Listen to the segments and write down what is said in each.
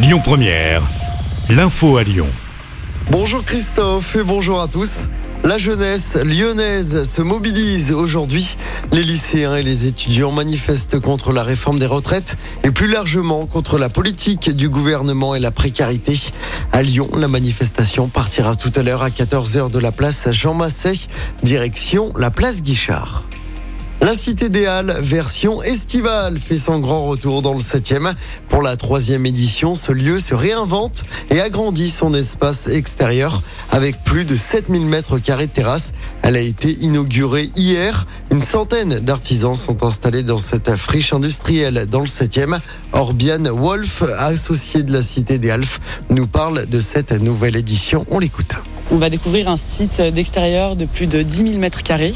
Lyon Première, l'info à Lyon. Bonjour Christophe et bonjour à tous. La jeunesse lyonnaise se mobilise aujourd'hui. Les lycéens et les étudiants manifestent contre la réforme des retraites et plus largement contre la politique du gouvernement et la précarité. À Lyon, la manifestation partira tout à l'heure à 14h de la place Jean Massé, direction la place Guichard. La Cité des Halles, version estivale, fait son grand retour dans le 7e. Pour la troisième édition, ce lieu se réinvente et agrandit son espace extérieur avec plus de 7000 mètres carrés de terrasse. Elle a été inaugurée hier. Une centaine d'artisans sont installés dans cette friche industrielle dans le 7e. Orbian Wolf, associé de la Cité des Halles, nous parle de cette nouvelle édition. On l'écoute. On va découvrir un site d'extérieur de plus de 10 000 mètres carrés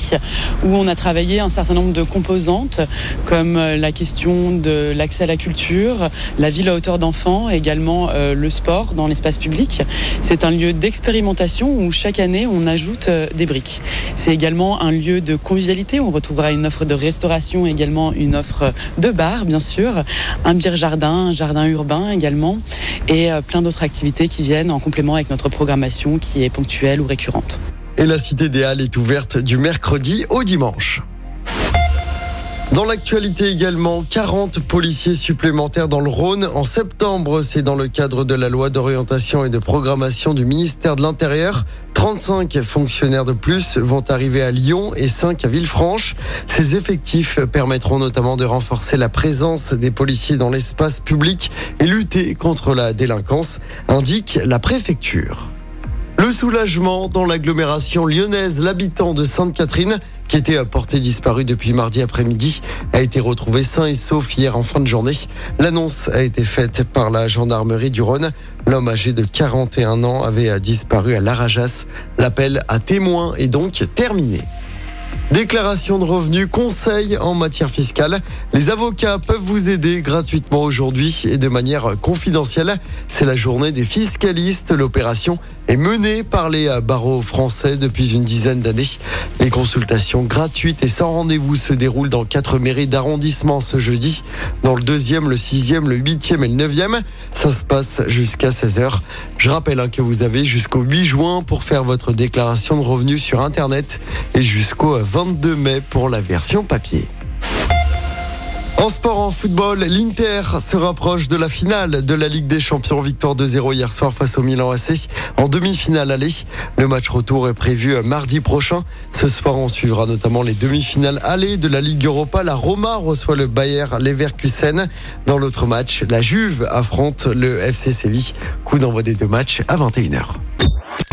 où on a travaillé un certain nombre de composantes comme la question de l'accès à la culture, la ville à hauteur d'enfants, également euh, le sport dans l'espace public. C'est un lieu d'expérimentation où chaque année on ajoute euh, des briques. C'est également un lieu de convivialité où on retrouvera une offre de restauration, également une offre de bar bien sûr, un bière jardin, un jardin urbain également et euh, plein d'autres activités qui viennent en complément avec notre programmation qui est Et la Cité des Halles est ouverte du mercredi au dimanche. Dans l'actualité également, 40 policiers supplémentaires dans le Rhône. En septembre, c'est dans le cadre de la loi d'orientation et de programmation du ministère de l'Intérieur. 35 fonctionnaires de plus vont arriver à Lyon et 5 à Villefranche. Ces effectifs permettront notamment de renforcer la présence des policiers dans l'espace public et lutter contre la délinquance, indique la préfecture. Le soulagement dans l'agglomération lyonnaise, l'habitant de Sainte-Catherine, qui était porté disparu depuis mardi après-midi, a été retrouvé sain et sauf hier en fin de journée. L'annonce a été faite par la gendarmerie du Rhône. L'homme âgé de 41 ans avait disparu à Larajas. L'appel à témoins est donc terminé. Déclaration de revenus, conseils en matière fiscale. Les avocats peuvent vous aider gratuitement aujourd'hui et de manière confidentielle. C'est la journée des fiscalistes. L'opération est menée par les barreaux français depuis une dizaine d'années. Les consultations gratuites et sans rendez-vous se déroulent dans quatre mairies d'arrondissement ce jeudi. Dans le deuxième, le sixième, le huitième et le neuvième. Ça se passe jusqu'à 16h. Je rappelle hein, que vous avez jusqu'au 8 juin pour faire votre déclaration de revenus sur Internet et jusqu'au 22 mai pour la version papier. En sport, en football, l'Inter se rapproche de la finale de la Ligue des Champions. Victoire 2-0 hier soir face au Milan AC en demi-finale aller. Le match retour est prévu mardi prochain. Ce soir, on suivra notamment les demi-finales aller de la Ligue Europa. La Roma reçoit le Bayer Leverkusen. Dans l'autre match, la Juve affronte le FC Séville. Coup d'envoi des deux matchs à 21h.